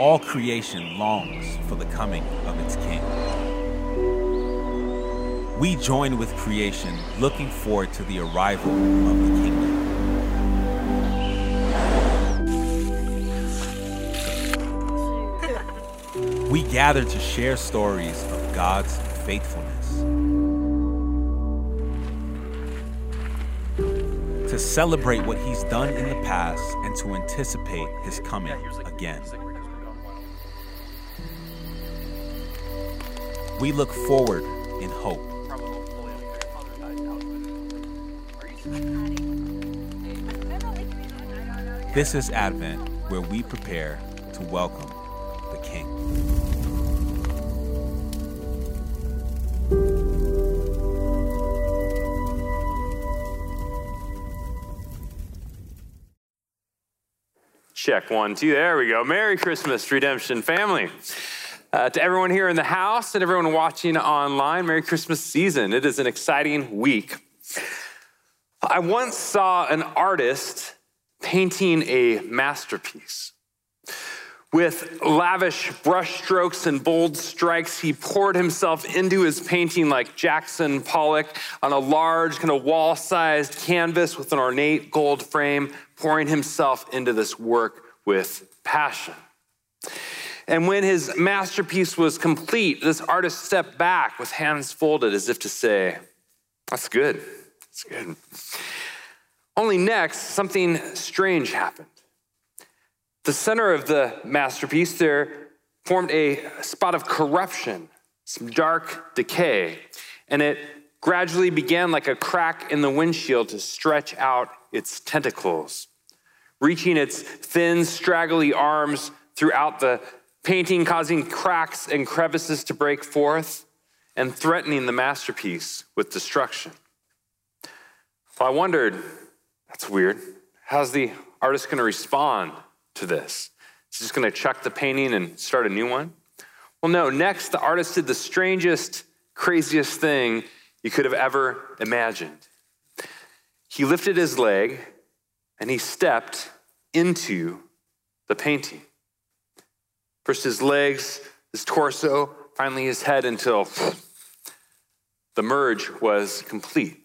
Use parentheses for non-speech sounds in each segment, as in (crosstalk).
All creation longs for the coming of its king. We join with creation looking forward to the arrival of the kingdom. We gather to share stories of God's faithfulness. To celebrate what He's done in the past and to anticipate His coming again. We look forward in hope. This is Advent, where we prepare to welcome the King. Check one, two. There we go. Merry Christmas, Redemption family. Uh, to everyone here in the house and everyone watching online, Merry Christmas season. It is an exciting week. I once saw an artist painting a masterpiece. With lavish brushstrokes and bold strikes, he poured himself into his painting like Jackson Pollock on a large, kind of wall sized canvas with an ornate gold frame, pouring himself into this work with passion. And when his masterpiece was complete, this artist stepped back with hands folded as if to say, That's good. That's good. Only next, something strange happened. The center of the masterpiece there formed a spot of corruption, some dark decay, and it gradually began like a crack in the windshield to stretch out its tentacles, reaching its thin, straggly arms throughout the painting, causing cracks and crevices to break forth and threatening the masterpiece with destruction. Well, I wondered, that's weird. How's the artist going to respond to this? Is he just going to chuck the painting and start a new one? Well, no. Next, the artist did the strangest, craziest thing you could have ever imagined. He lifted his leg and he stepped into the painting. First his legs, his torso, finally his head until the merge was complete.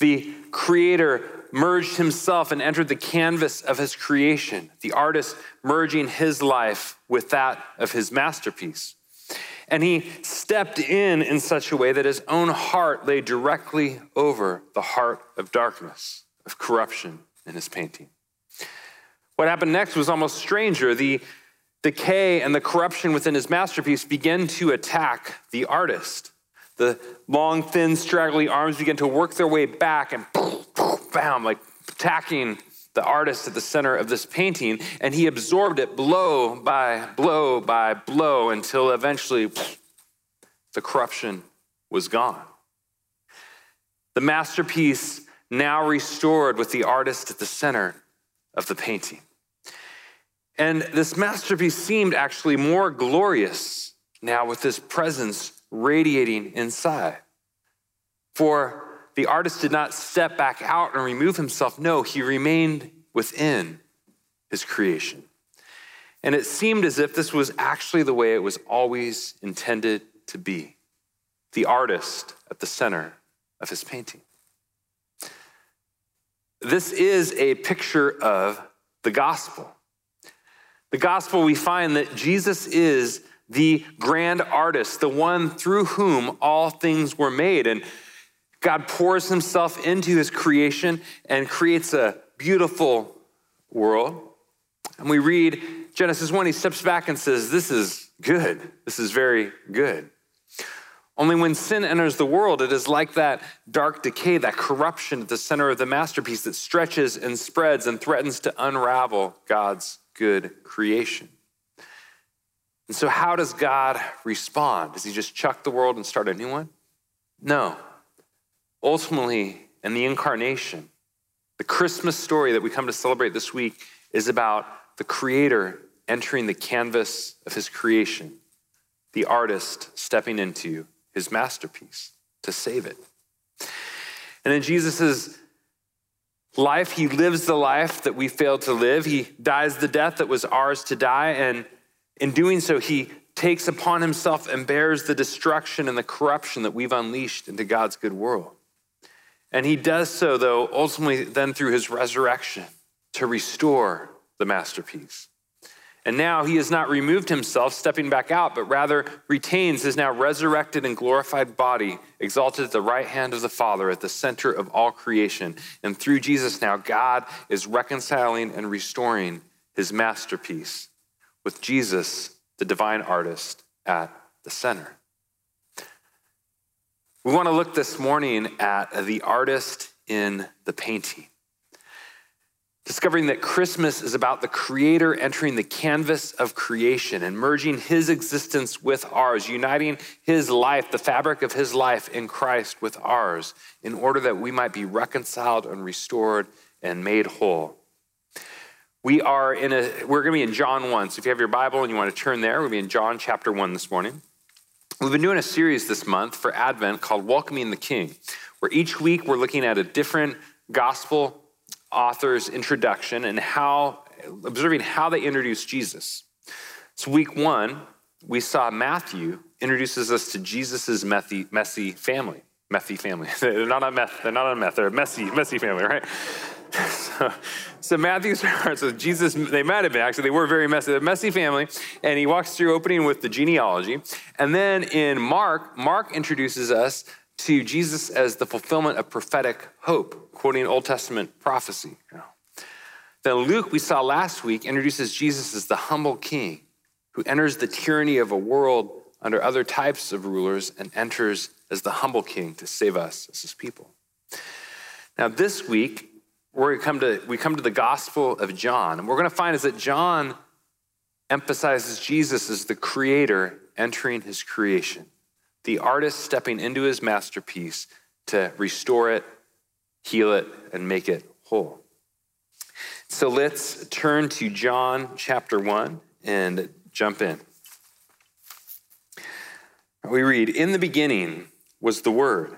The creator merged himself and entered the canvas of his creation, the artist merging his life with that of his masterpiece. And he stepped in in such a way that his own heart lay directly over the heart of darkness, of corruption in his painting. What happened next was almost stranger. The decay and the corruption within his masterpiece began to attack the artist. The long, thin, straggly arms began to work their way back and bam, like attacking the artist at the center of this painting. And he absorbed it blow by blow by blow until eventually the corruption was gone. The masterpiece now restored with the artist at the center of the painting. And this masterpiece seemed actually more glorious now with this presence radiating inside. For the artist did not step back out and remove himself. No, he remained within his creation. And it seemed as if this was actually the way it was always intended to be the artist at the center of his painting. This is a picture of the gospel. The gospel, we find that Jesus is the grand artist, the one through whom all things were made. And God pours himself into his creation and creates a beautiful world. And we read Genesis 1, he steps back and says, This is good. This is very good. Only when sin enters the world, it is like that dark decay, that corruption at the center of the masterpiece that stretches and spreads and threatens to unravel God's good creation. And so, how does God respond? Does he just chuck the world and start a new one? No. Ultimately, in the incarnation, the Christmas story that we come to celebrate this week is about the Creator entering the canvas of his creation, the artist stepping into his masterpiece to save it. And in Jesus' life. He lives the life that we failed to live. He dies the death that was ours to die. And in doing so, he takes upon himself and bears the destruction and the corruption that we've unleashed into God's good world. And he does so, though, ultimately, then through his resurrection to restore the masterpiece. And now he has not removed himself, stepping back out, but rather retains his now resurrected and glorified body, exalted at the right hand of the Father, at the center of all creation. And through Jesus now, God is reconciling and restoring his masterpiece with Jesus, the divine artist, at the center. We want to look this morning at the artist in the painting discovering that Christmas is about the Creator entering the canvas of creation and merging His existence with ours, uniting His life, the fabric of His life in Christ with ours, in order that we might be reconciled and restored and made whole. We are in a, we're going to be in John 1. So if you have your Bible and you want to turn there, we'll be in John chapter 1 this morning. We've been doing a series this month for Advent called Welcoming the King, where each week we're looking at a different gospel author's introduction and how, observing how they introduce Jesus. So, week one, we saw Matthew introduces us to Jesus' messy, messy family. Messy family. (laughs) they're not on meth. They're not on meth. They're a messy, messy family, right? (laughs) so, so Matthew starts with Jesus. They might have been actually. They were very messy. They're a messy family, and he walks through opening with the genealogy, and then in Mark, Mark introduces us to Jesus as the fulfillment of prophetic hope, quoting Old Testament prophecy. Then Luke, we saw last week, introduces Jesus as the humble king who enters the tyranny of a world under other types of rulers and enters as the humble king to save us as his people. Now, this week, we're come to, we come to the Gospel of John, and we're going to find is that John emphasizes Jesus as the creator entering his creation the artist stepping into his masterpiece to restore it, heal it, and make it whole. So let's turn to John chapter 1 and jump in. We read In the beginning was the Word,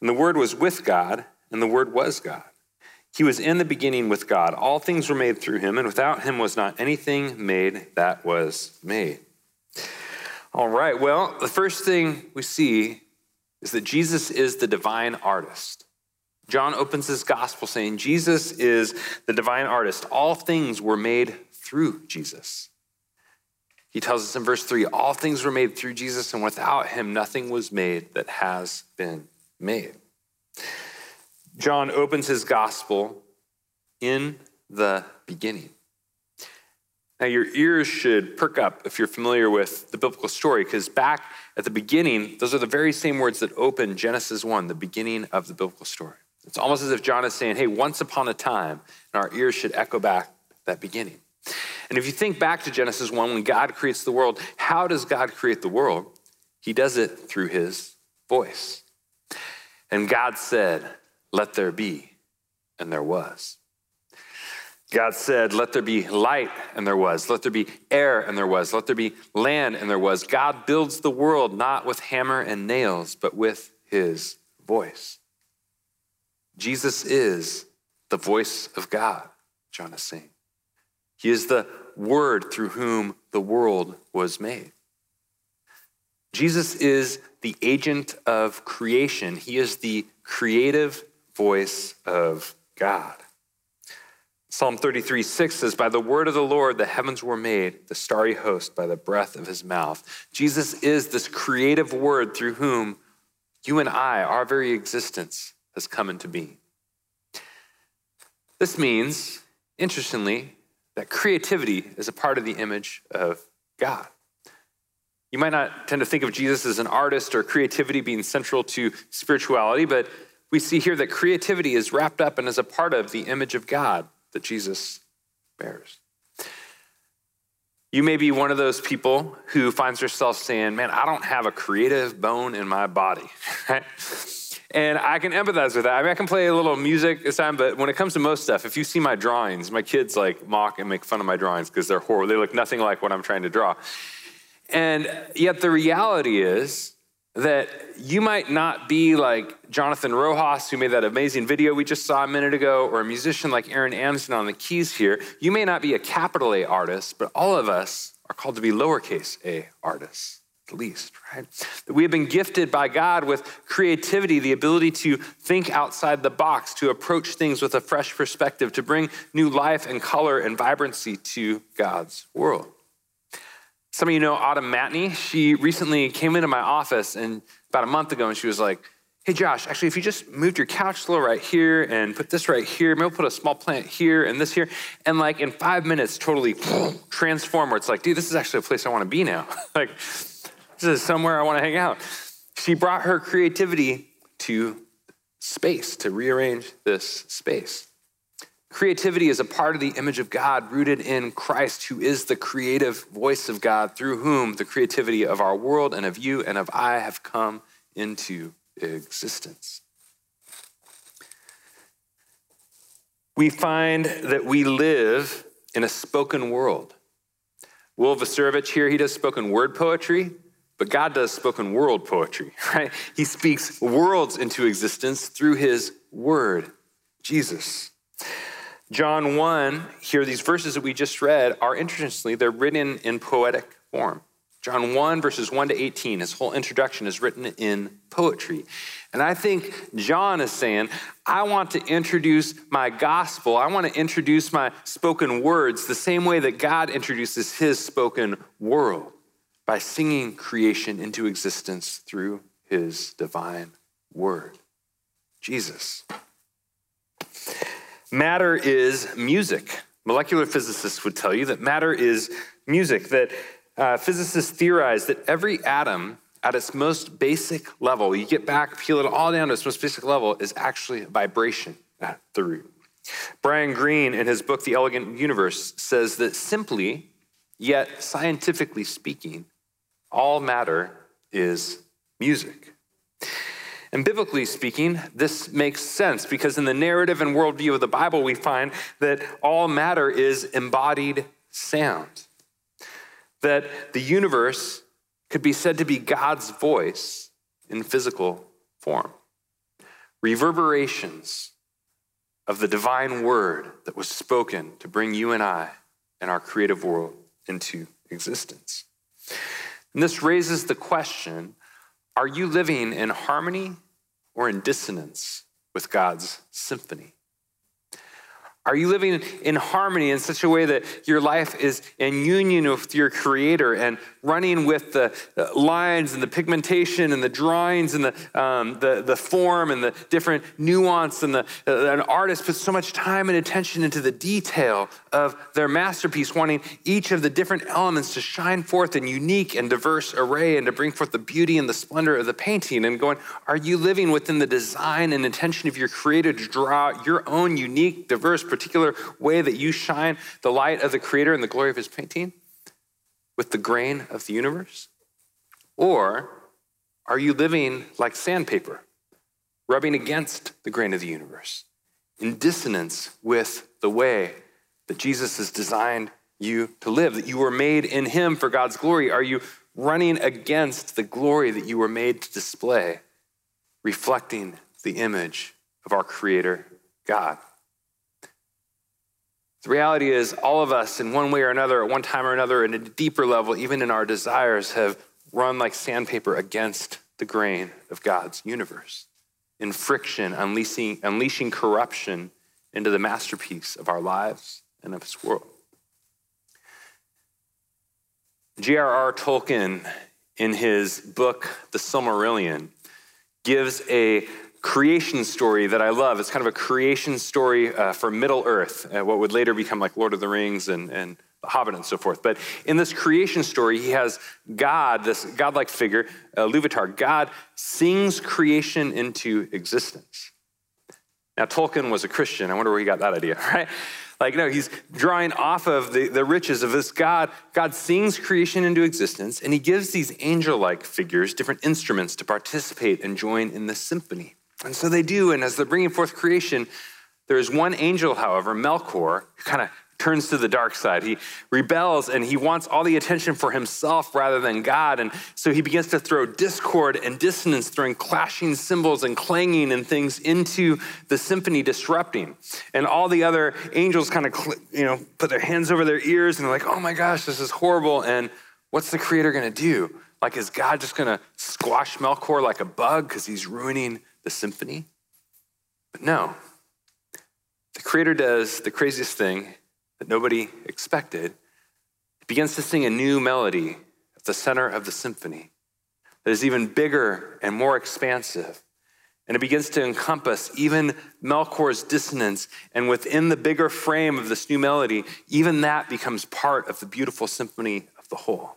and the Word was with God, and the Word was God. He was in the beginning with God. All things were made through him, and without him was not anything made that was made. All right, well, the first thing we see is that Jesus is the divine artist. John opens his gospel saying, Jesus is the divine artist. All things were made through Jesus. He tells us in verse 3 all things were made through Jesus, and without him, nothing was made that has been made. John opens his gospel in the beginning. Now, your ears should perk up if you're familiar with the biblical story, because back at the beginning, those are the very same words that open Genesis 1, the beginning of the biblical story. It's almost as if John is saying, hey, once upon a time, and our ears should echo back that beginning. And if you think back to Genesis 1, when God creates the world, how does God create the world? He does it through his voice. And God said, let there be, and there was. God said, Let there be light, and there was. Let there be air, and there was. Let there be land, and there was. God builds the world not with hammer and nails, but with his voice. Jesus is the voice of God, John is saying. He is the word through whom the world was made. Jesus is the agent of creation, he is the creative voice of God. Psalm 33, 6 says, By the word of the Lord the heavens were made, the starry host by the breath of his mouth. Jesus is this creative word through whom you and I, our very existence, has come into being. This means, interestingly, that creativity is a part of the image of God. You might not tend to think of Jesus as an artist or creativity being central to spirituality, but we see here that creativity is wrapped up and is a part of the image of God that Jesus bears. You may be one of those people who finds yourself saying, Man, I don't have a creative bone in my body. (laughs) and I can empathize with that. I mean, I can play a little music this time, but when it comes to most stuff, if you see my drawings, my kids like mock and make fun of my drawings because they're horrible. They look nothing like what I'm trying to draw. And yet the reality is that you might not be like Jonathan Rojas, who made that amazing video we just saw a minute ago, or a musician like Aaron Amson on the keys here. You may not be a capital A artist, but all of us are called to be lowercase a artists, at least, right? That we have been gifted by God with creativity, the ability to think outside the box, to approach things with a fresh perspective, to bring new life and color and vibrancy to God's world. Some of you know Autumn Matney. She recently came into my office and about a month ago, and she was like, Hey, Josh, actually, if you just moved your couch a little right here and put this right here, maybe we'll put a small plant here and this here, and like in five minutes, totally transform where it's like, dude, this is actually a place I want to be now. (laughs) like, this is somewhere I want to hang out. She brought her creativity to space, to rearrange this space. Creativity is a part of the image of God rooted in Christ, who is the creative voice of God, through whom the creativity of our world and of you and of I have come into existence. We find that we live in a spoken world. Will Vaserovich here, he does spoken word poetry, but God does spoken world poetry, (laughs) right? He speaks worlds into existence through his word, Jesus. John 1, here, these verses that we just read are interestingly, they're written in poetic form. John 1, verses 1 to 18, his whole introduction is written in poetry. And I think John is saying, I want to introduce my gospel, I want to introduce my spoken words the same way that God introduces his spoken world by singing creation into existence through his divine word, Jesus. Matter is music. Molecular physicists would tell you that matter is music, that uh, physicists theorize that every atom at its most basic level, you get back, peel it all down to its most basic level, is actually vibration at the root. Brian Greene, in his book, The Elegant Universe, says that simply, yet scientifically speaking, all matter is music. And biblically speaking, this makes sense because in the narrative and worldview of the Bible, we find that all matter is embodied sound. That the universe could be said to be God's voice in physical form. Reverberations of the divine word that was spoken to bring you and I and our creative world into existence. And this raises the question are you living in harmony or in dissonance with God's symphony? Are you living in harmony in such a way that your life is in union with your creator and running with the lines and the pigmentation and the drawings and the, um, the, the form and the different nuance and the, uh, an artist puts so much time and attention into the detail of their masterpiece, wanting each of the different elements to shine forth in unique and diverse array and to bring forth the beauty and the splendor of the painting and going, are you living within the design and intention of your creator to draw your own unique, diverse, particular way that you shine the light of the Creator and the glory of His painting with the grain of the universe? Or are you living like sandpaper, rubbing against the grain of the universe, in dissonance with the way that Jesus has designed you to live, that you were made in Him for God's glory? Are you running against the glory that you were made to display, reflecting the image of our Creator God? The reality is, all of us, in one way or another, at one time or another, at a deeper level, even in our desires, have run like sandpaper against the grain of God's universe, in friction, unleashing, unleashing corruption into the masterpiece of our lives and of His world. J.R.R. Tolkien, in his book, The Silmarillion, gives a creation story that I love. It's kind of a creation story uh, for Middle Earth, uh, what would later become like Lord of the Rings and, and The Hobbit and so forth. But in this creation story, he has God, this godlike figure, uh, Ilúvatar. God sings creation into existence. Now, Tolkien was a Christian. I wonder where he got that idea, (laughs) right? Like, no, he's drawing off of the, the riches of this God. God sings creation into existence, and he gives these angel like figures different instruments to participate and join in the symphony. And so they do. And as they're bringing forth creation, there is one angel, however, Melkor, who kind of turns to the dark side. He rebels and he wants all the attention for himself rather than God. And so he begins to throw discord and dissonance, throwing clashing cymbals and clanging and things into the symphony, disrupting. And all the other angels kind of, you know, put their hands over their ears and they're like, oh my gosh, this is horrible. And what's the creator going to do? Like, is God just going to squash Melkor like a bug because he's ruining the symphony? But no. The creator does the craziest thing that nobody expected, it begins to sing a new melody at the center of the symphony that is even bigger and more expansive. And it begins to encompass even Melkor's dissonance. And within the bigger frame of this new melody, even that becomes part of the beautiful symphony of the whole.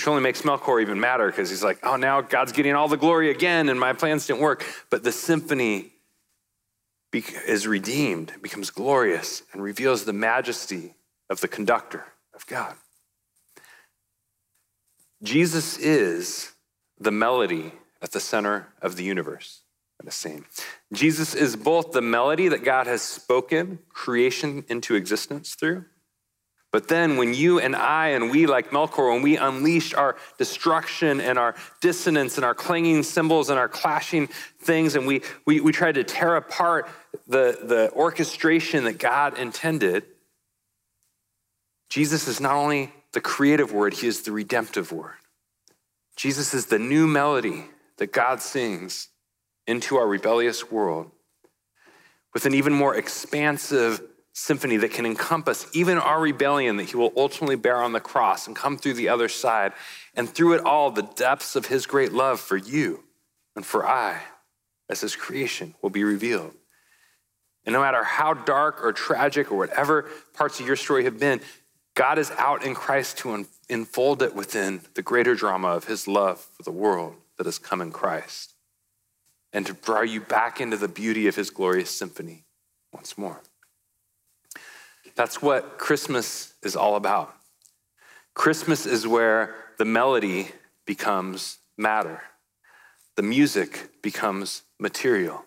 Which only makes Melkor even madder because he's like, oh, now God's getting all the glory again, and my plans didn't work. But the symphony is redeemed, becomes glorious, and reveals the majesty of the conductor of God. Jesus is the melody at the center of the universe. The same. Jesus is both the melody that God has spoken creation into existence through, but then when you and I and we, like Melkor, when we unleash our destruction and our dissonance and our clanging cymbals and our clashing things, and we, we, we try to tear apart the, the orchestration that God intended, Jesus is not only the creative word, he is the redemptive word. Jesus is the new melody that God sings into our rebellious world with an even more expansive symphony that can encompass even our rebellion that he will ultimately bear on the cross and come through the other side. And through it all, the depths of his great love for you and for I, as his creation, will be revealed. And no matter how dark or tragic or whatever parts of your story have been, God is out in Christ to enfold it within the greater drama of his love for the world that has come in Christ and to draw you back into the beauty of his glorious symphony once more. That's what Christmas is all about. Christmas is where the melody becomes matter, the music becomes material.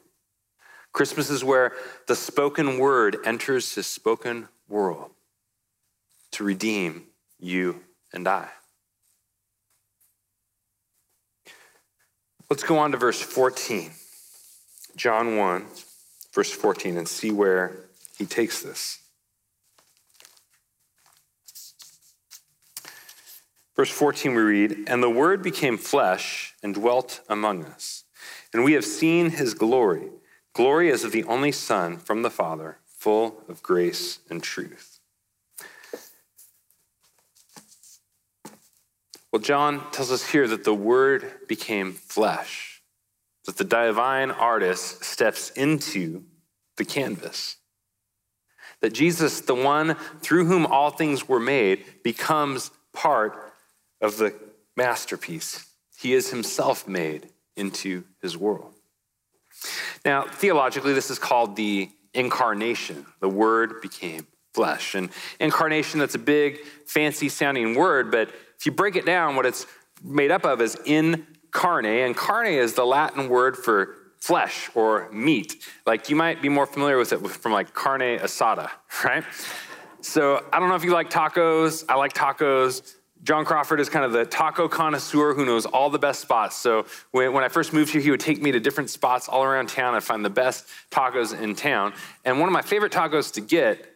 Christmas is where the spoken word enters his spoken world to redeem you and I. Let's go on to verse 14. John 1, verse 14, and see where he takes this. Verse 14, we read, And the Word became flesh and dwelt among us. And we have seen his glory. Glory as of the only Son from the Father, full of grace and truth. Well, John tells us here that the Word became flesh, that the divine artist steps into the canvas. That Jesus, the one through whom all things were made, becomes part of the masterpiece. He is himself made into his world. Now, theologically, this is called the incarnation. The word became flesh. And incarnation, that's a big, fancy sounding word, but if you break it down, what it's made up of is in carne, and carne is the Latin word for flesh or meat. Like you might be more familiar with it from like carne asada, (laughs) right? So I don't know if you like tacos. I like tacos. John Crawford is kind of the taco connoisseur who knows all the best spots. So when, when I first moved here, he would take me to different spots all around town. I'd find the best tacos in town. And one of my favorite tacos to get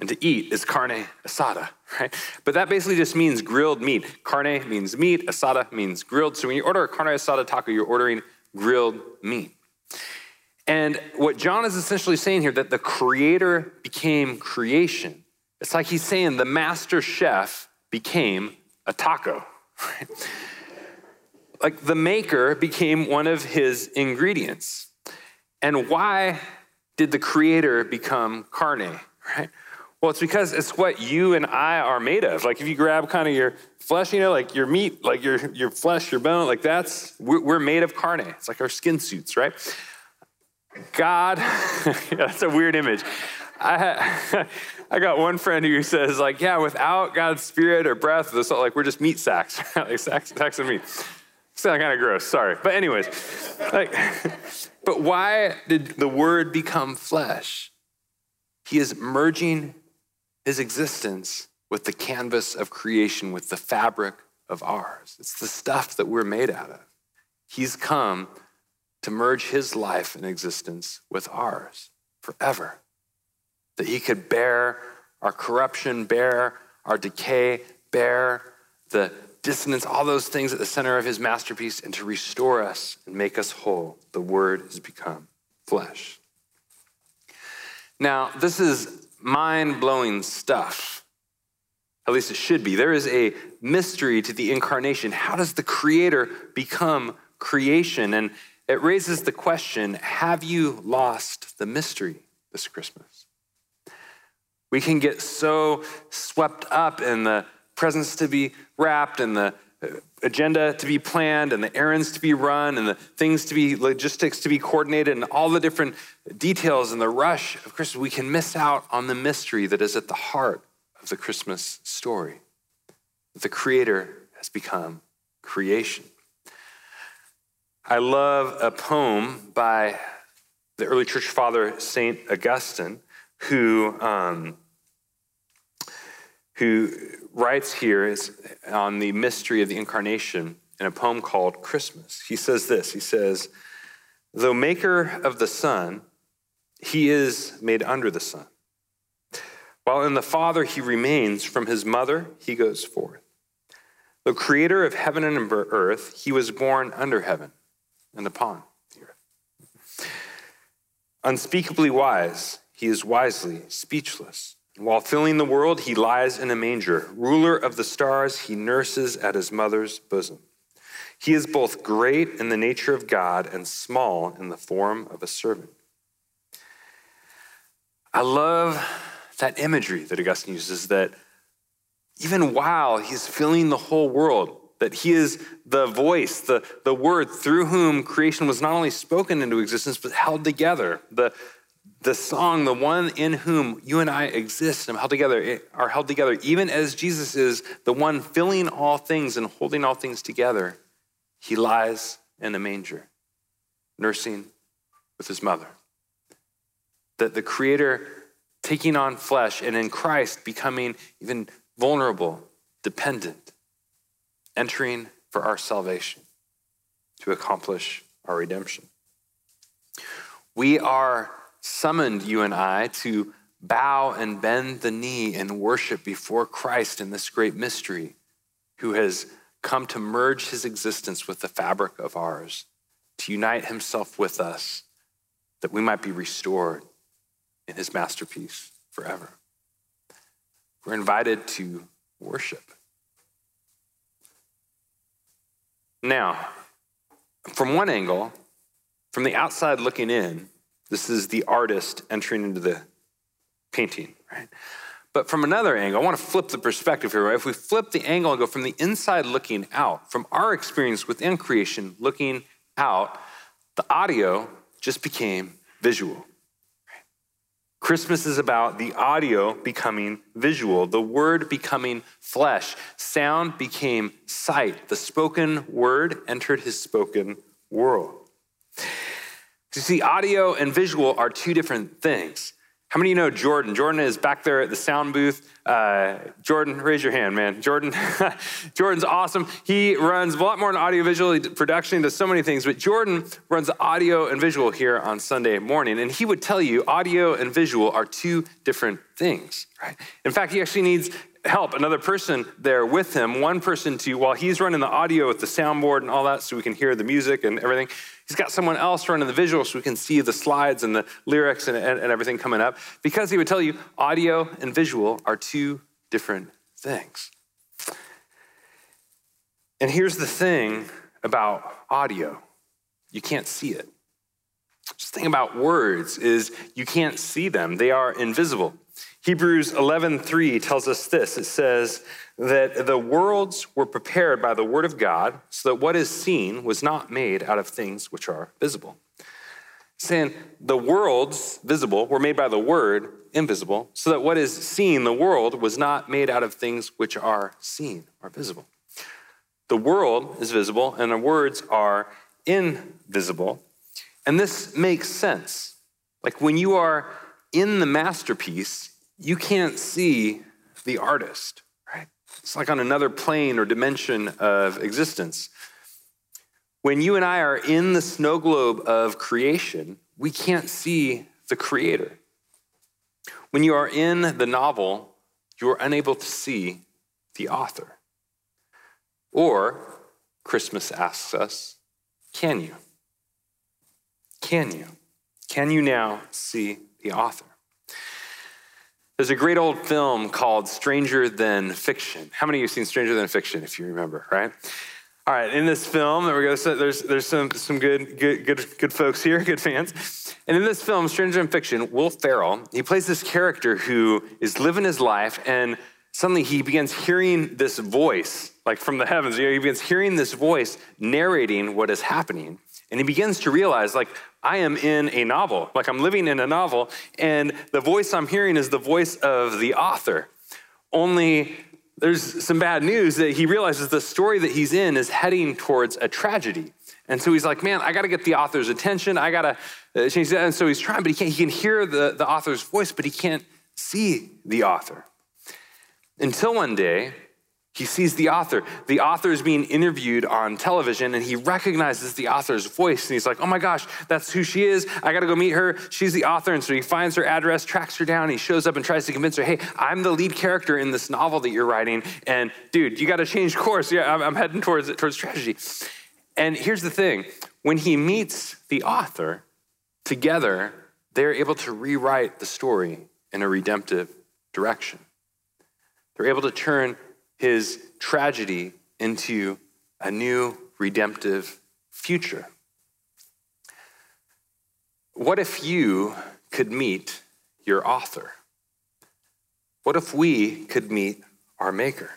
and to eat is carne asada, (laughs) right? But that basically just means grilled meat. Carne means meat, asada means grilled. So when you order a carne asada taco, you're ordering grilled meat. And what John is essentially saying here that the creator became creation. It's like he's saying the master chef became a taco. like the maker became one of his ingredients. And why did the creator become carne, right? Well, it's because it's what you and I are made of. Like if you grab kind of your flesh, you know, like your meat, like your, your flesh, your bone, like that's, we're, we're made of carne. It's like our skin suits, right? God, yeah, (laughs) that's a weird image. I, (laughs) I got one friend who says, like, yeah, without God's spirit or breath, this, like, we're just meat sacks, (laughs) like sacks, sacks of meat. Sound kind of gross, sorry. But, anyways, like, (laughs) but why did the word become flesh? He is merging his existence with the canvas of creation, with the fabric of ours. It's the stuff that we're made out of. He's come to merge his life and existence with ours forever. That he could bear our corruption, bear our decay, bear the dissonance, all those things at the center of his masterpiece, and to restore us and make us whole. The word has become flesh. Now, this is mind blowing stuff. At least it should be. There is a mystery to the incarnation. How does the creator become creation? And it raises the question have you lost the mystery this Christmas? We can get so swept up in the presents to be wrapped and the agenda to be planned and the errands to be run and the things to be logistics to be coordinated and all the different details and the rush of Christmas, we can miss out on the mystery that is at the heart of the Christmas story. The Creator has become creation. I love a poem by the early church father, St. Augustine, who, um, who writes here is on the mystery of the incarnation in a poem called Christmas. He says this He says, Though maker of the sun, he is made under the sun. While in the Father he remains, from his mother he goes forth. The creator of heaven and earth, he was born under heaven and upon the earth. Unspeakably wise, he is wisely speechless. While filling the world, he lies in a manger. Ruler of the stars, he nurses at his mother's bosom. He is both great in the nature of God and small in the form of a servant. I love that imagery that Augustine uses that even while he's filling the whole world, that he is the voice, the, the word through whom creation was not only spoken into existence, but held together. The, the song, the one in whom you and I exist and held together, eh, are held together, even as Jesus is the one filling all things and holding all things together, he lies in a manger, nursing with his mother. That the Creator taking on flesh and in Christ becoming even vulnerable, dependent, entering for our salvation to accomplish our redemption. We are summoned you and I to bow and bend the knee and worship before Christ in this great mystery, who has come to merge his existence with the fabric of ours, to unite himself with us, that we might be restored in his masterpiece forever. We're invited to worship. Now, from one angle, from the outside looking in, this is the artist entering into the painting, right? But from another angle, I want to flip the perspective here. Right? If we flip the angle and go from the inside looking out, from our experience within creation looking out, the audio just became visual. Christmas is about the audio becoming visual, the word becoming flesh. Sound became sight. The spoken word entered his spoken world. You see, audio and visual are two different things. How many of you know Jordan? Jordan is back there at the sound booth. Uh, Jordan, raise your hand, man. Jordan, (laughs) Jordan's awesome. He runs a lot more than audiovisual production. Does so many things, but Jordan runs audio and visual here on Sunday morning, and he would tell you audio and visual are two different things. Right? In fact, he actually needs help, another person there with him, one person to, while he's running the audio with the soundboard and all that so we can hear the music and everything, he's got someone else running the visual so we can see the slides and the lyrics and, and, and everything coming up. Because he would tell you audio and visual are two different things. And here's the thing about audio you can't see it. Just thing about words is you can't see them, they are invisible. Hebrews 11:3 tells us this. It says that the worlds were prepared by the word of God, so that what is seen was not made out of things which are visible. Saying the worlds visible were made by the word invisible, so that what is seen, the world, was not made out of things which are seen or visible. The world is visible and the words are invisible. And this makes sense. Like when you are in the masterpiece, you can't see the artist, right? It's like on another plane or dimension of existence. When you and I are in the snow globe of creation, we can't see the creator. When you are in the novel, you are unable to see the author. Or, Christmas asks us, can you? Can you? Can you now see the author? There's a great old film called Stranger Than Fiction. How many of you seen Stranger Than Fiction, if you remember, right? All right, in this film, there we go. So there's there's some some good good good good folks here, (laughs) good fans. And in this film, Stranger Than Fiction, Will Ferrell, he plays this character who is living his life, and suddenly he begins hearing this voice, like from the heavens. You know, he begins hearing this voice narrating what is happening, and he begins to realize, like, I am in a novel, like I'm living in a novel, and the voice I'm hearing is the voice of the author. Only there's some bad news that he realizes the story that he's in is heading towards a tragedy. And so he's like, man, I got to get the author's attention. I got to uh, change that. And so he's trying, but he can't. He can hear the, the author's voice, but he can't see the author. Until one day, he sees the author. The author is being interviewed on television and he recognizes the author's voice and he's like, oh my gosh, that's who she is. I gotta go meet her. She's the author. And so he finds her address, tracks her down, he shows up and tries to convince her, hey, I'm the lead character in this novel that you're writing. And dude, you gotta change course. Yeah, I'm, I'm heading towards, towards tragedy. And here's the thing when he meets the author, together, they're able to rewrite the story in a redemptive direction. They're able to turn his tragedy into a new redemptive future. What if you could meet your author? What if we could meet our maker?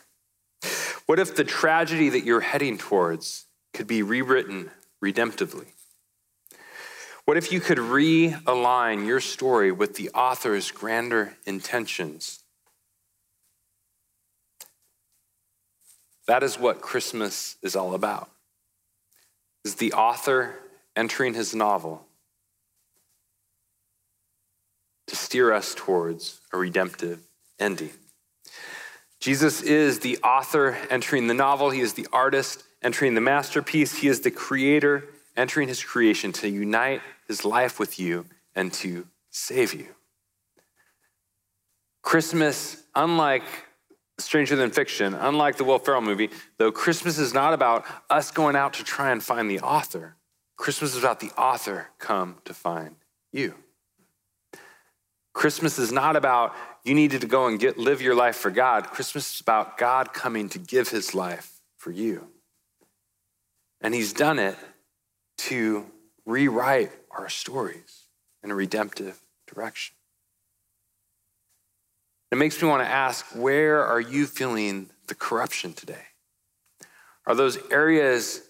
What if the tragedy that you're heading towards could be rewritten redemptively? What if you could realign your story with the author's grander intentions That is what Christmas is all about. Is the author entering his novel to steer us towards a redemptive ending. Jesus is the author entering the novel, he is the artist entering the masterpiece, he is the creator entering his creation to unite his life with you and to save you. Christmas, unlike Stranger Than Fiction, unlike the Will Ferrell movie, though Christmas is not about us going out to try and find the author, Christmas is about the author come to find you. Christmas is not about you needed to go and get live your life for God. Christmas is about God coming to give his life for you. And he's done it to rewrite our stories in a redemptive direction. It makes me want to ask where are you feeling the corruption today? Are those areas,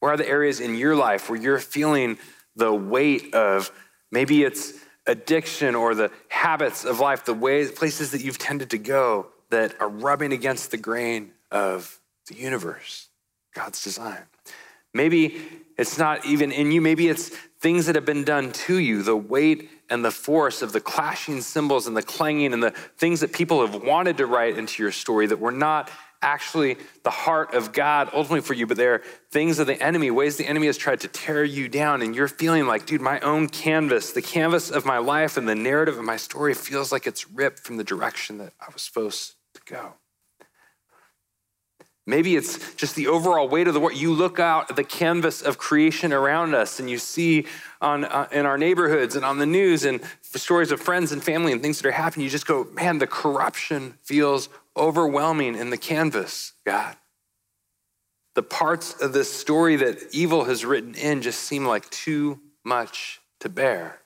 where are the areas in your life where you're feeling the weight of maybe it's addiction or the habits of life, the ways, places that you've tended to go that are rubbing against the grain of the universe, God's design? Maybe it's not even in you, maybe it's things that have been done to you, the weight and the force of the clashing cymbals and the clanging and the things that people have wanted to write into your story that were not actually the heart of God ultimately for you, but they're things of the enemy, ways the enemy has tried to tear you down. And you're feeling like, dude, my own canvas, the canvas of my life and the narrative of my story feels like it's ripped from the direction that I was supposed to go. Maybe it's just the overall weight of the world. You look out at the canvas of creation around us and you see on, uh, in our neighborhoods and on the news and the stories of friends and family and things that are happening. You just go, man, the corruption feels overwhelming in the canvas, God. The parts of this story that evil has written in just seem like too much to bear.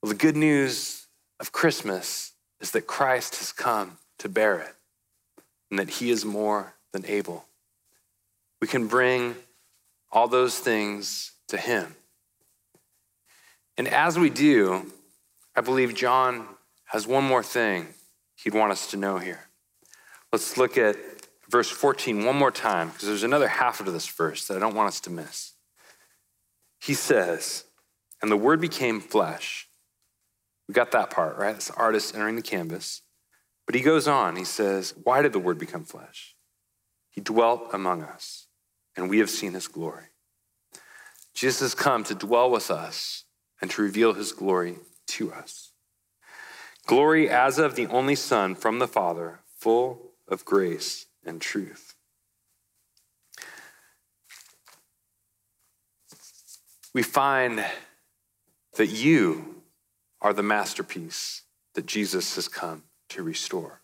Well, the good news of Christmas is that Christ has come to bear it and that He is more than able. We can bring all those things to Him. And as we do, I believe John has one more thing he'd want us to know here. Let's look at verse 14 one more time, because there's another half of this verse that I don't want us to miss. He says, And the Word became flesh We got that part, right? It's the artist entering the canvas. But he goes on, he says, Why did the word become flesh? He dwelt among us, and we have seen his glory. Jesus has come to dwell with us and to reveal his glory to us. Glory as of the only Son from the Father, full of grace and truth. We find that you are the masterpiece that Jesus has come to restore.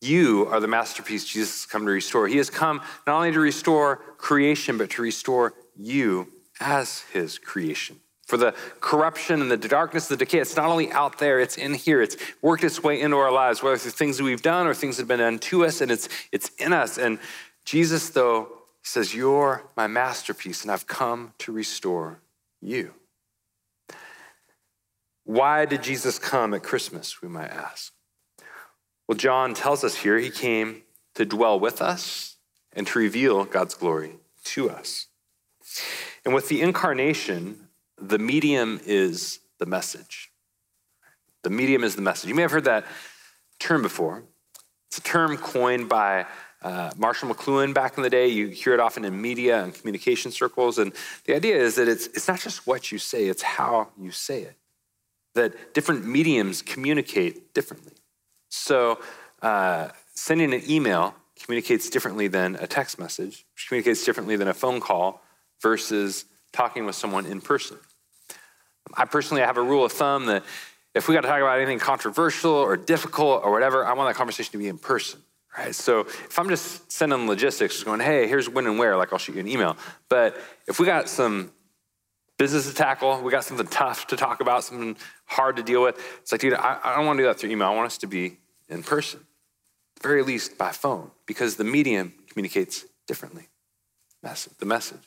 You are the masterpiece Jesus has come to restore. He has come not only to restore creation, but to restore you as his creation. For the corruption and the darkness, the decay, it's not only out there, it's in here. It's worked its way into our lives, whether through things that we've done or things that have been done to us, and it's, it's in us. And Jesus, though, says, You're my masterpiece, and I've come to restore you. Why did Jesus come at Christmas, we might ask? Well, John tells us here he came to dwell with us and to reveal God's glory to us. And with the incarnation, the medium is the message. The medium is the message. You may have heard that term before. It's a term coined by uh, Marshall McLuhan back in the day. You hear it often in media and communication circles. And the idea is that it's, it's not just what you say, it's how you say it. That different mediums communicate differently. So, uh, sending an email communicates differently than a text message, which communicates differently than a phone call versus talking with someone in person. I personally have a rule of thumb that if we got to talk about anything controversial or difficult or whatever, I want that conversation to be in person. Right? So if I'm just sending logistics, going, hey, here's when and where, like I'll shoot you an email. But if we got some business to tackle, we got something tough to talk about, something hard to deal with, it's like, dude, I, I don't want to do that through email. I want us to be in person, very least by phone, because the medium communicates differently. Message, the message.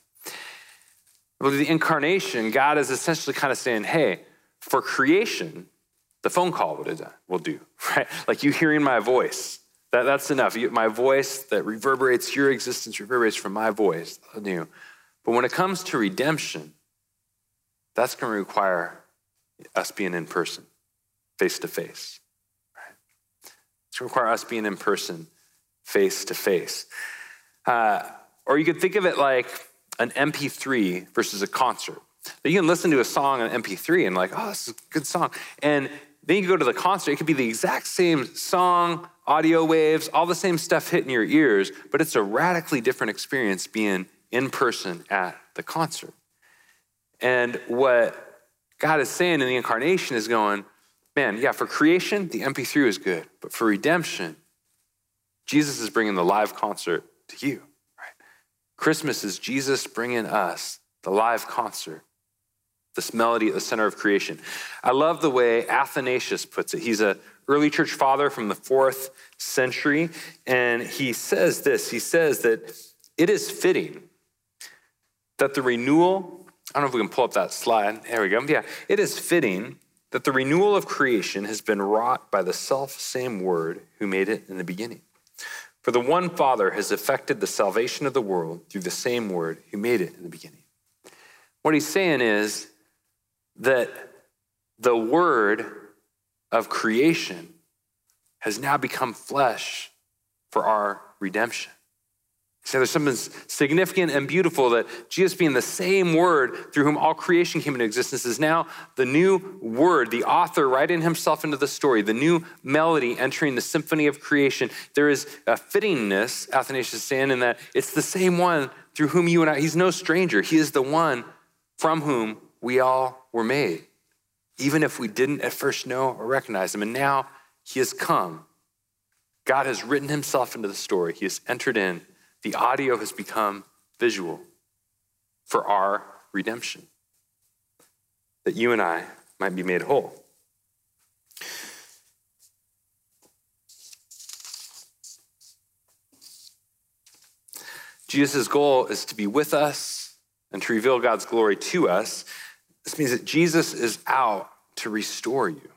Well, the incarnation, God is essentially kind of saying, hey, for creation, the phone call would have done, will do, (laughs) right? Like you hearing my voice, that, that's enough. My voice that reverberates, your existence reverberates from my voice, new. But when it comes to redemption, that's going to require us being in person, face to face. It's going to require us being in person, face to face. Or you could think of it like an MP3 versus a concert. You can listen to a song on MP3 and like, oh, this is a good song. And then you go to the concert, it could be the exact same song, audio waves, all the same stuff hitting your ears, but it's a radically different experience being in person at the concert. And what God is saying in the incarnation is going, man, yeah, for creation, the MP3 is good, but for redemption, Jesus is bringing the live concert to you. Right? Christmas is Jesus bringing us the live concert, this melody at the center of creation. I love the way Athanasius puts it. He's an early church father from the fourth century, and he says this He says that it is fitting that the renewal, I don't know if we can pull up that slide. There we go. Yeah, it is fitting that the renewal of creation has been wrought by the self same word who made it in the beginning. For the one Father has effected the salvation of the world through the same word who made it in the beginning. What he's saying is that the word of creation has now become flesh for our redemption. So there's something significant and beautiful that Jesus being the same word through whom all creation came into existence is now the new word, the author writing himself into the story, the new melody entering the symphony of creation. There is a fittingness, Athanasius is saying, in that it's the same one through whom you and I, he's no stranger. He is the one from whom we all were made, even if we didn't at first know or recognize him. And now he has come. God has written himself into the story. He has entered in the audio has become visual for our redemption, that you and I might be made whole. Jesus' goal is to be with us and to reveal God's glory to us. This means that Jesus is out to restore you.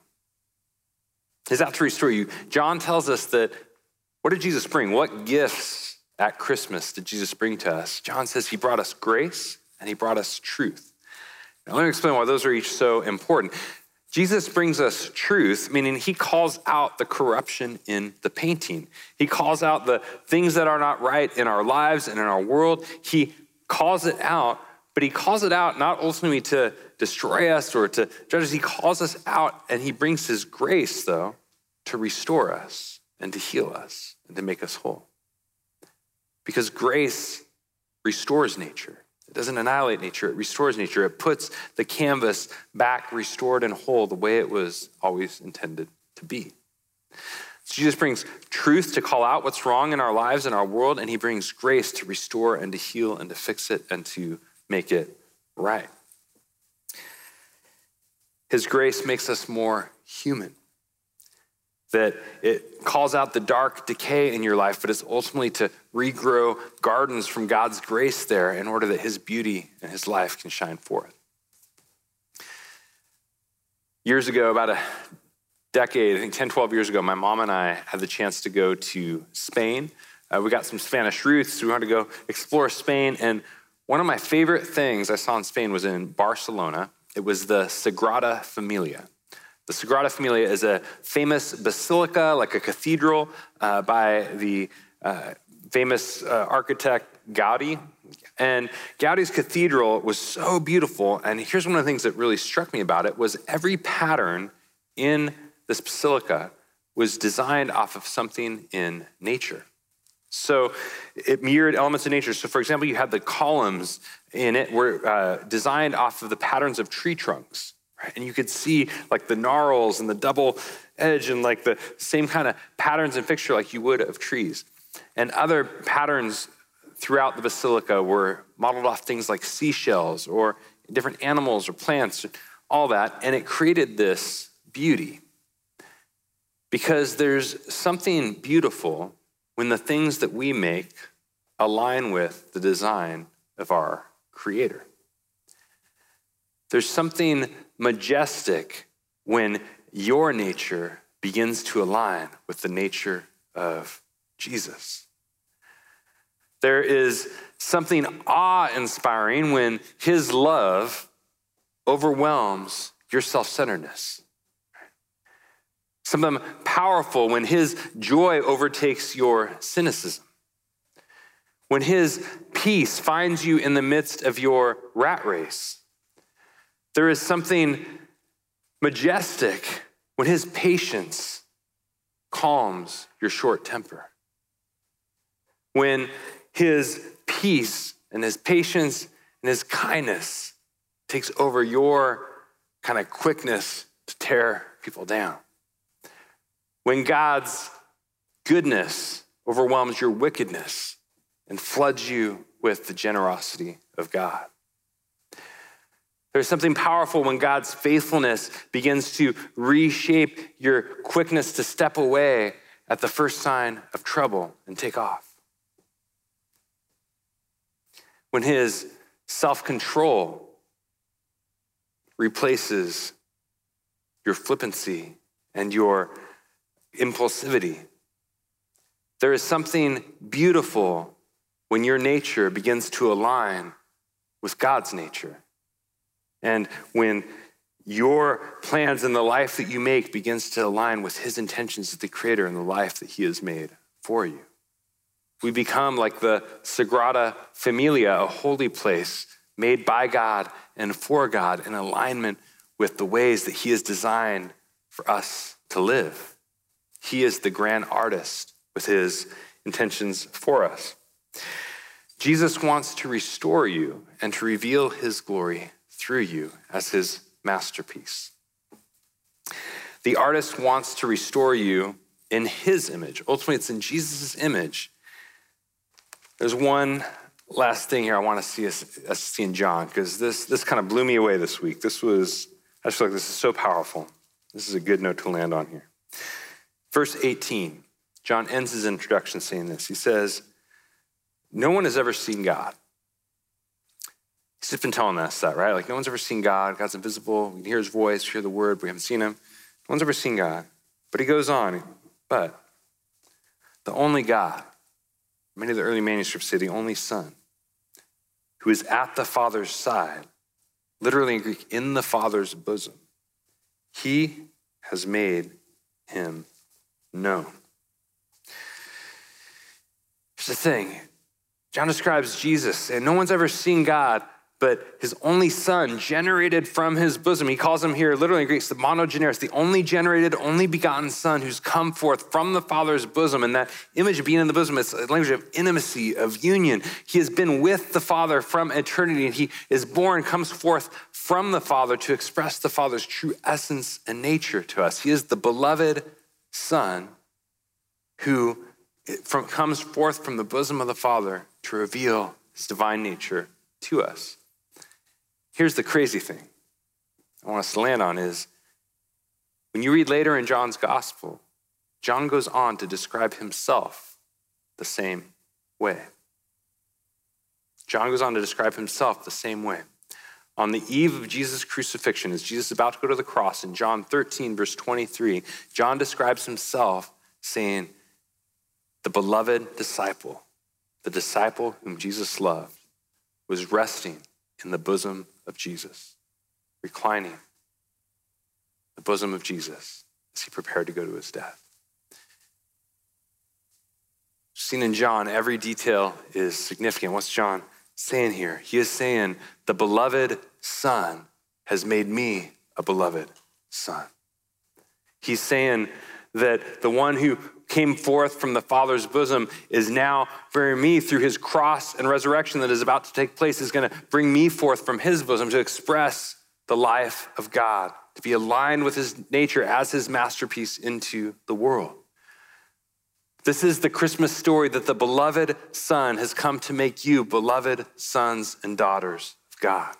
He's out to restore you. John tells us that what did Jesus bring? What gifts at Christmas did Jesus bring to us? John says he brought us grace and he brought us truth. Now, let me explain why those are each so important. Jesus brings us truth, meaning he calls out the corruption in the painting. He calls out the things that are not right in our lives and in our world. He calls it out, but he calls it out not ultimately to destroy us or to judge us. He calls us out and he brings his grace, though, to restore us and to heal us and to make us whole. Because grace restores nature. It doesn't annihilate nature, it restores nature. It puts the canvas back restored and whole the way it was always intended to be. So Jesus brings truth to call out what's wrong in our lives and our world, and he brings grace to restore and to heal and to fix it and to make it right. His grace makes us more human that it calls out the dark decay in your life, but it's ultimately to regrow gardens from God's grace there in order that his beauty and his life can shine forth. Years ago, about a decade, I think 10, 12 years ago, my mom and I had the chance to go to Spain. Uh, we got some Spanish roots, so we wanted to go explore Spain. And one of my favorite things I saw in Spain was in Barcelona. It was the Sagrada Familia. The Sagrada Familia is a famous basilica, like a cathedral, uh, by the uh, famous uh, architect Gaudi. And Gaudi's cathedral was so beautiful. And here's one of the things that really struck me about it was every pattern in this basilica was designed off of something in nature. So it mirrored elements of nature. So, for example, you had the columns in it were uh, designed off of the patterns of tree trunks. And you could see like the gnarls and the double edge and like the same kind of patterns and fixture like you would of trees. And other patterns throughout the basilica were modeled off things like seashells or different animals or plants, all that. And it created this beauty. Because there's something beautiful when the things that we make align with the design of our Creator. There's something majestic when your nature begins to align with the nature of Jesus. There is something awe inspiring when his love overwhelms your self centeredness. Something powerful when his joy overtakes your cynicism. When his peace finds you in the midst of your rat race. There is something majestic when his patience calms your short temper. When his peace and his patience and his kindness takes over your kind of quickness to tear people down. When God's goodness overwhelms your wickedness and floods you with the generosity of God. There's something powerful when God's faithfulness begins to reshape your quickness to step away at the first sign of trouble and take off. When his self control replaces your flippancy and your impulsivity. There is something beautiful when your nature begins to align with God's nature. And when your plans and the life that you make begins to align with his intentions as the creator and the life that he has made for you. We become like the Sagrada Familia, a holy place made by God and for God in alignment with the ways that he has designed for us to live. He is the grand artist with his intentions for us. Jesus wants to restore you and to reveal his glory through you as his masterpiece. The artist wants to restore you in his image. Ultimately, it's in Jesus' image. There's one last thing here I want to see us, us see in John, because this, this kind of blew me away this week. This was, I just feel like this is so powerful. This is a good note to land on here. Verse 18, John ends his introduction saying this. He says, No one has ever seen God. He's been telling us that, right? Like, no one's ever seen God. God's invisible. We can hear his voice, hear the word, we haven't seen him. No one's ever seen God. But he goes on, but the only God, many of the early manuscripts say the only Son, who is at the Father's side, literally in Greek, in the Father's bosom, He has made him known. Here's the thing John describes Jesus, and no one's ever seen God but his only son, generated from his bosom. He calls him here, literally in Greek, the monogenes, the only generated, only begotten son who's come forth from the Father's bosom. And that image of being in the bosom is a language of intimacy, of union. He has been with the Father from eternity, and he is born, comes forth from the Father to express the Father's true essence and nature to us. He is the beloved Son who from, comes forth from the bosom of the Father to reveal his divine nature to us. Here's the crazy thing I want us to land on is when you read later in John's gospel, John goes on to describe himself the same way. John goes on to describe himself the same way. On the eve of Jesus' crucifixion, as Jesus is about to go to the cross, in John 13, verse 23, John describes himself saying, The beloved disciple, the disciple whom Jesus loved, was resting in the bosom of Jesus, reclining the bosom of Jesus as he prepared to go to his death. Seen in John, every detail is significant. What's John saying here? He is saying, The beloved Son has made me a beloved Son. He's saying that the one who came forth from the Father's bosom is now bearing me through his cross and resurrection that is about to take place, is going to bring me forth from his bosom to express the life of God, to be aligned with his nature as his masterpiece into the world. This is the Christmas story that the beloved Son has come to make you beloved sons and daughters of God.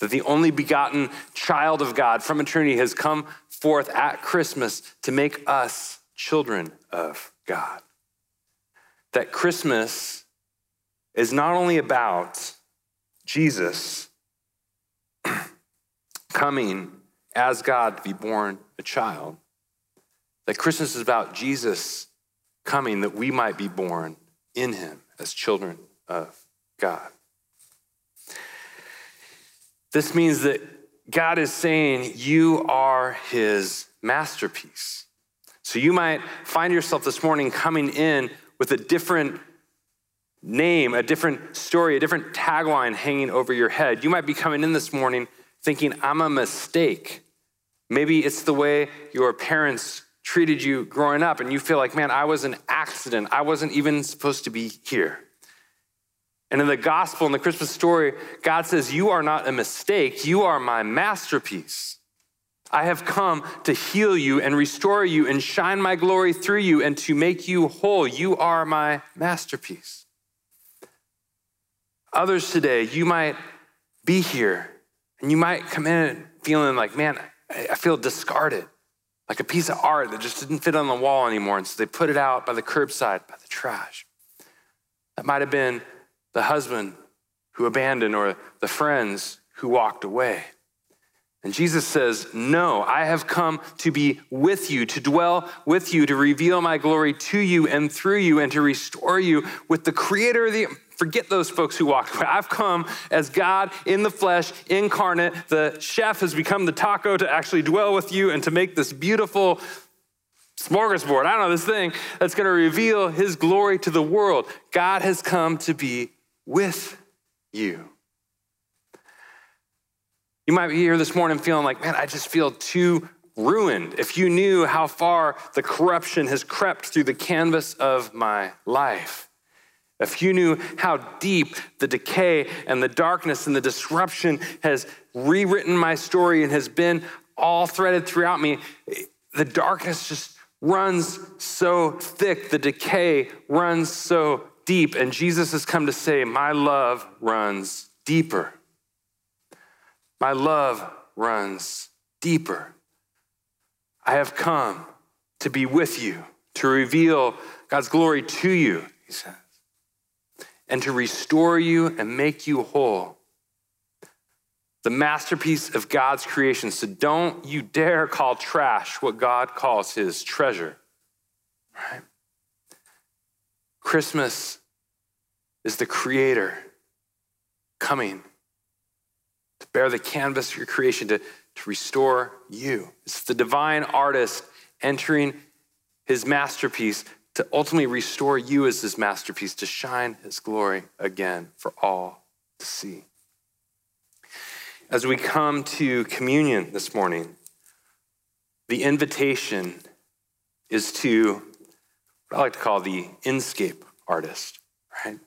That the only begotten child of God from eternity has come forth at Christmas to make us children of God. That Christmas is not only about Jesus (clears throat) coming as God to be born a child, that Christmas is about Jesus coming that we might be born in him as children of God. This means that God is saying you are his masterpiece. So you might find yourself this morning coming in with a different name, a different story, a different tagline hanging over your head. You might be coming in this morning thinking, I'm a mistake. Maybe it's the way your parents treated you growing up, and you feel like, man, I was an accident. I wasn't even supposed to be here. And in the gospel, in the Christmas story, God says, You are not a mistake, you are my masterpiece. I have come to heal you and restore you and shine my glory through you and to make you whole. You are my masterpiece. Others today, you might be here and you might come in feeling like, man, I feel discarded, like a piece of art that just didn't fit on the wall anymore. And so they put it out by the curbside, by the trash. That might have been the husband who abandoned or the friends who walked away. And Jesus says, No, I have come to be with you, to dwell with you, to reveal my glory to you and through you, and to restore you with the creator of the. Forget those folks who walked away. I've come as God in the flesh, incarnate. The chef has become the taco to actually dwell with you and to make this beautiful smorgasbord. I don't know, this thing that's going to reveal his glory to the world. God has come to be with you. You might be here this morning feeling like, man, I just feel too ruined. If you knew how far the corruption has crept through the canvas of my life, if you knew how deep the decay and the darkness and the disruption has rewritten my story and has been all threaded throughout me, the darkness just runs so thick, the decay runs so deep. And Jesus has come to say, My love runs deeper. My love runs deeper. I have come to be with you, to reveal God's glory to you, he says, and to restore you and make you whole. The masterpiece of God's creation. So don't you dare call trash what God calls his treasure. Right? Christmas is the creator coming to bear the canvas of your creation, to to restore you. It's the divine artist entering his masterpiece to ultimately restore you as his masterpiece, to shine his glory again for all to see. As we come to communion this morning, the invitation is to I like to call the inscape artist, right?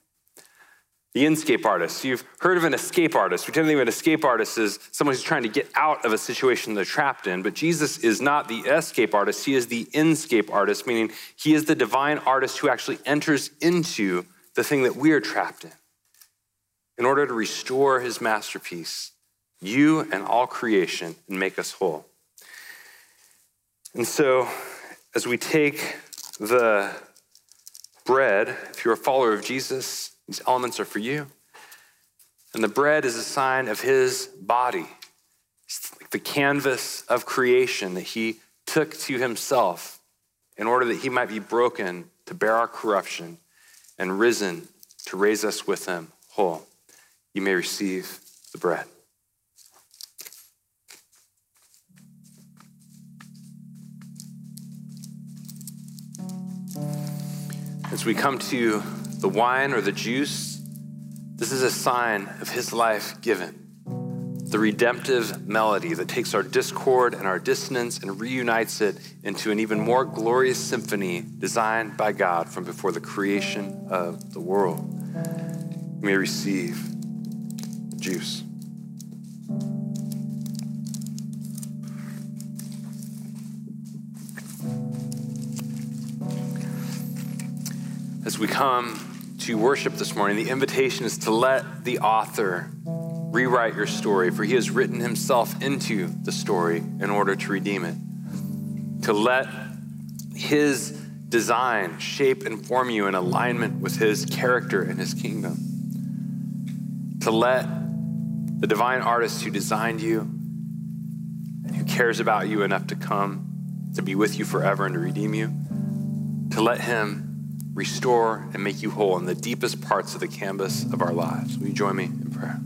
The inscape artist. You've heard of an escape artist. We tend to think of an escape artist as someone who's trying to get out of a situation they're trapped in. But Jesus is not the escape artist, he is the inscape artist, meaning he is the divine artist who actually enters into the thing that we are trapped in in order to restore his masterpiece, you and all creation, and make us whole. And so, as we take the bread, if you're a follower of Jesus, these elements are for you. And the bread is a sign of his body. It's like the canvas of creation that he took to himself in order that he might be broken to bear our corruption and risen to raise us with him whole. You may receive the bread. As we come to the wine or the juice, this is a sign of his life given. The redemptive melody that takes our discord and our dissonance and reunites it into an even more glorious symphony designed by God from before the creation of the world. You may receive juice. As we come to worship this morning, the invitation is to let the author rewrite your story, for he has written himself into the story in order to redeem it. To let his design shape and form you in alignment with his character and his kingdom. To let the divine artist who designed you and who cares about you enough to come to be with you forever and to redeem you, to let him restore, and make you whole in the deepest parts of the canvas of our lives. Will you join me in prayer?